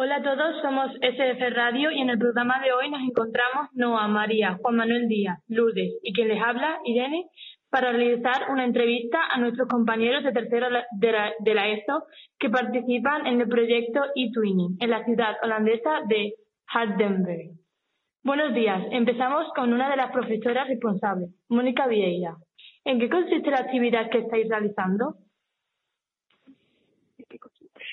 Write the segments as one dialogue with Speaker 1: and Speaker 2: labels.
Speaker 1: Hola a todos, somos SF Radio y en el programa de hoy nos encontramos Noa, María, Juan Manuel Díaz, Lourdes y quien les habla, Irene, para realizar una entrevista a nuestros compañeros de tercero de la, ESO que participan en el proyecto eTwinning en la ciudad holandesa de Hardenberg. Buenos días, empezamos con una de las profesoras responsables, Mónica Vieira. ¿En qué consiste la actividad que estáis realizando?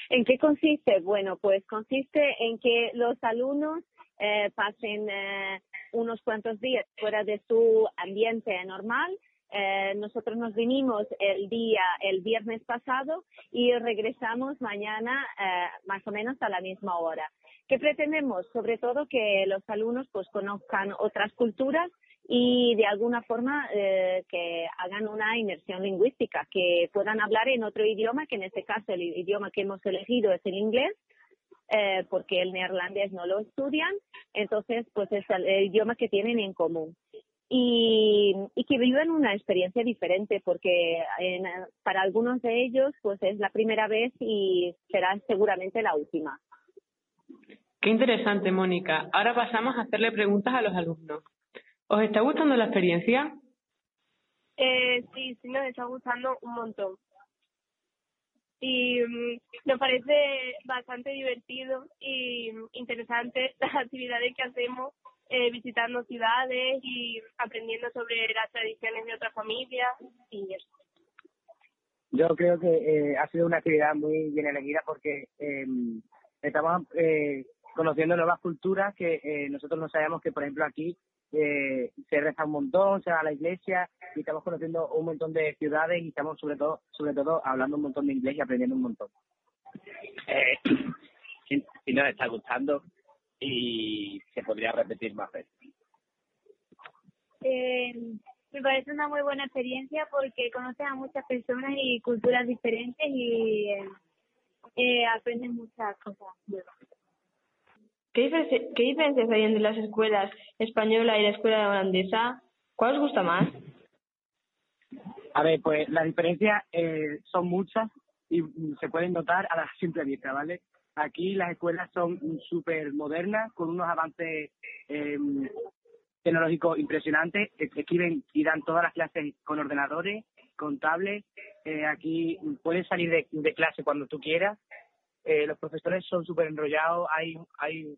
Speaker 2: ¿En qué consiste? Bueno, pues consiste en que los alumnos eh, pasen eh, unos cuantos días fuera de su ambiente normal. Eh, nosotros nos vinimos el día, el viernes pasado y regresamos mañana eh, más o menos a la misma hora. ¿Qué pretendemos? Sobre todo que los alumnos pues conozcan otras culturas y de alguna forma eh, que hagan una inmersión lingüística, que puedan hablar en otro idioma, que en este caso el idioma que hemos elegido es el inglés, eh, porque el neerlandés no lo estudian, entonces pues es el, idioma que tienen en común. Y, y que vivan una experiencia diferente, porque para algunos de ellos pues es la primera vez y será seguramente la última.
Speaker 3: Qué interesante, Mónica. Ahora pasamos a hacerle preguntas a los alumnos. ¿Os está gustando la experiencia?
Speaker 4: Eh, sí, sí nos está gustando un montón. Y mm, nos parece bastante divertido y interesante las actividades que hacemos eh, visitando ciudades y aprendiendo sobre las tradiciones de otras familias y eso.
Speaker 5: Yo creo que eh, ha sido una actividad muy bien elegida porque eh, estamos eh, conociendo nuevas culturas que eh, nosotros no sabíamos que, por ejemplo, aquí eh, se reza un montón, se va a la iglesia y estamos conociendo un montón de ciudades y estamos sobre todo, sobre todo hablando un montón de inglés y aprendiendo un montón.
Speaker 6: Eh, sí nos está gustando y se podría repetir más veces.
Speaker 7: Eh, me parece una muy buena experiencia porque conoces a muchas personas y culturas diferentes y eh, eh, aprendes muchas cosas nuevas.
Speaker 1: ¿Qué, ¿Qué diferencias hay entre las escuelas española y la escuela holandesa? ¿Cuál os gusta más?
Speaker 5: A ver, pues las diferencias eh, son muchas y se pueden notar a la simple vista, ¿vale? Aquí las escuelas son súper modernas, con unos avances eh, tecnológicos impresionantes. Escriben y dan todas las clases con ordenadores, con tablets. Eh, aquí puedes salir de, de clase cuando tú quieras. Eh, los profesores son súper enrollados, hay, hay,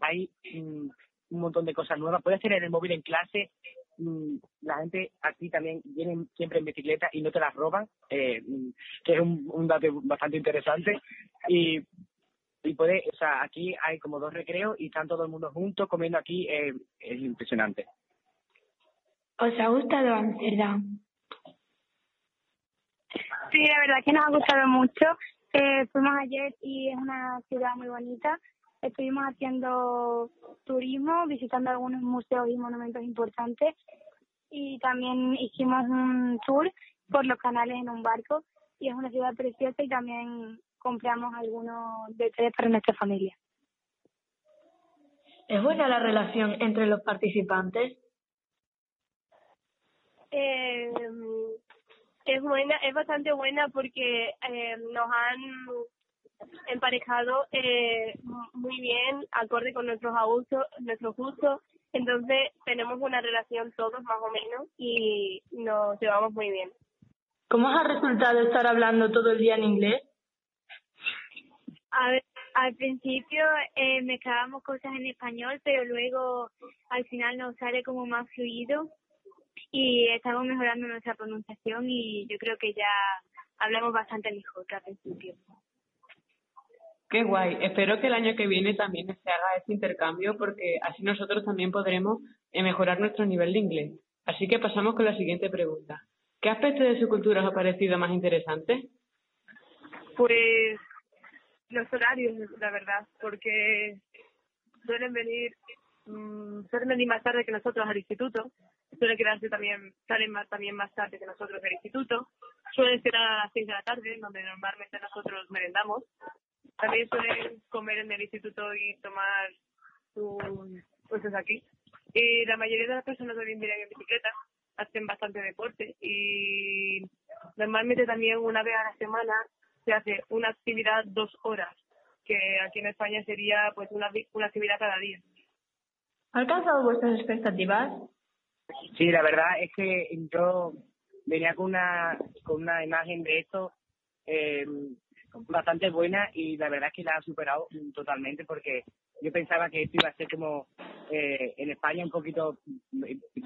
Speaker 5: hay mm, un montón de cosas nuevas. Puedes tener el móvil en clase, mm, la gente aquí también viene siempre en bicicleta y no te las roban, eh, mm, que es un, un dato bastante interesante. Y, y puede, o sea, aquí hay como dos recreos y están todo el mundo juntos comiendo aquí, eh, es impresionante.
Speaker 1: ¿Os ha gustado Amsterdam?
Speaker 7: Sí, la verdad que nos ha gustado mucho. Eh, fuimos ayer y es una ciudad muy bonita. Estuvimos haciendo turismo, visitando algunos museos y monumentos importantes y también hicimos un tour por los canales en un barco y es una ciudad preciosa y también compramos algunos de tres para nuestra familia.
Speaker 1: ¿Es buena la relación entre los participantes?
Speaker 4: Eh, es buena, es bastante buena porque eh, nos han emparejado eh, muy bien, acorde con nuestros abusos, nuestros gustos. Entonces tenemos una relación todos más o menos y nos llevamos muy bien.
Speaker 1: ¿Cómo os ha resultado estar hablando todo el día en inglés?
Speaker 7: A ver, al principio eh, mezclábamos cosas en español, pero luego al final nos sale como más fluido y estamos mejorando nuestra pronunciación y yo creo que ya hablamos bastante mejor que al principio.
Speaker 3: Qué guay. Espero que el año que viene también se haga este intercambio porque así nosotros también podremos eh, mejorar nuestro nivel de inglés. Así que pasamos con la siguiente pregunta. ¿Qué aspecto de su cultura os ha parecido más interesante?
Speaker 4: Pues los horarios, la verdad, porque suelen venir mmm, más tarde que nosotros al instituto, suelen quedarse también, salen más, también más tarde que nosotros del instituto, suelen ser a las seis de la tarde, donde normalmente nosotros merendamos, también suelen comer en el instituto y tomar sus cosas aquí. Y la mayoría de las personas también vienen en bicicleta, hacen bastante deporte y normalmente también una vez a la semana se hace una actividad dos horas que aquí en España sería pues una, una actividad cada día.
Speaker 1: ¿Ha alcanzado vuestras expectativas?
Speaker 5: Sí, la verdad es que yo venía con una, con una imagen de esto eh, bastante buena y la verdad es que la ha superado totalmente porque yo pensaba que esto iba a ser como eh, en España un poquito,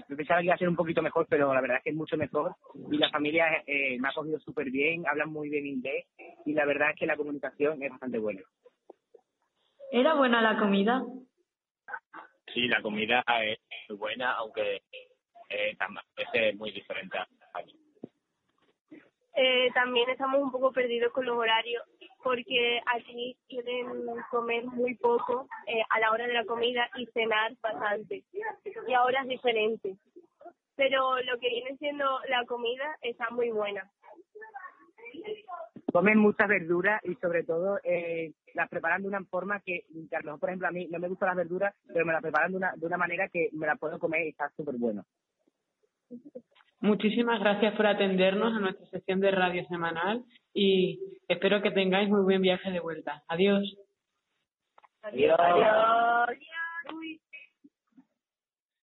Speaker 5: pensaba que iba a ser un poquito mejor, pero la verdad es que es mucho mejor y la familia eh, me ha cogido súper bien, hablan muy bien inglés y la verdad es que la comunicación es bastante buena.
Speaker 1: ¿Era buena la comida?
Speaker 6: Sí, la comida es muy buena, aunque eh, es muy diferente a.
Speaker 8: Eh, también estamos un poco perdidos con los horarios porque aquí quieren comer muy poco eh, a la hora de la comida y cenar bastante. Y ahora es diferente. Pero lo que viene siendo la comida está muy buena.
Speaker 5: Comen muchas verduras y sobre todo eh, las preparan de una forma que, que a lo mejor, por ejemplo, a mí no me gustan las verduras, pero me las preparan de una, de una manera que me las puedo comer y está súper bueno.
Speaker 3: Muchísimas gracias por atendernos a nuestra sesión de radio semanal y espero que tengáis muy buen viaje de vuelta. Adiós.
Speaker 5: Adiós.
Speaker 8: Adiós.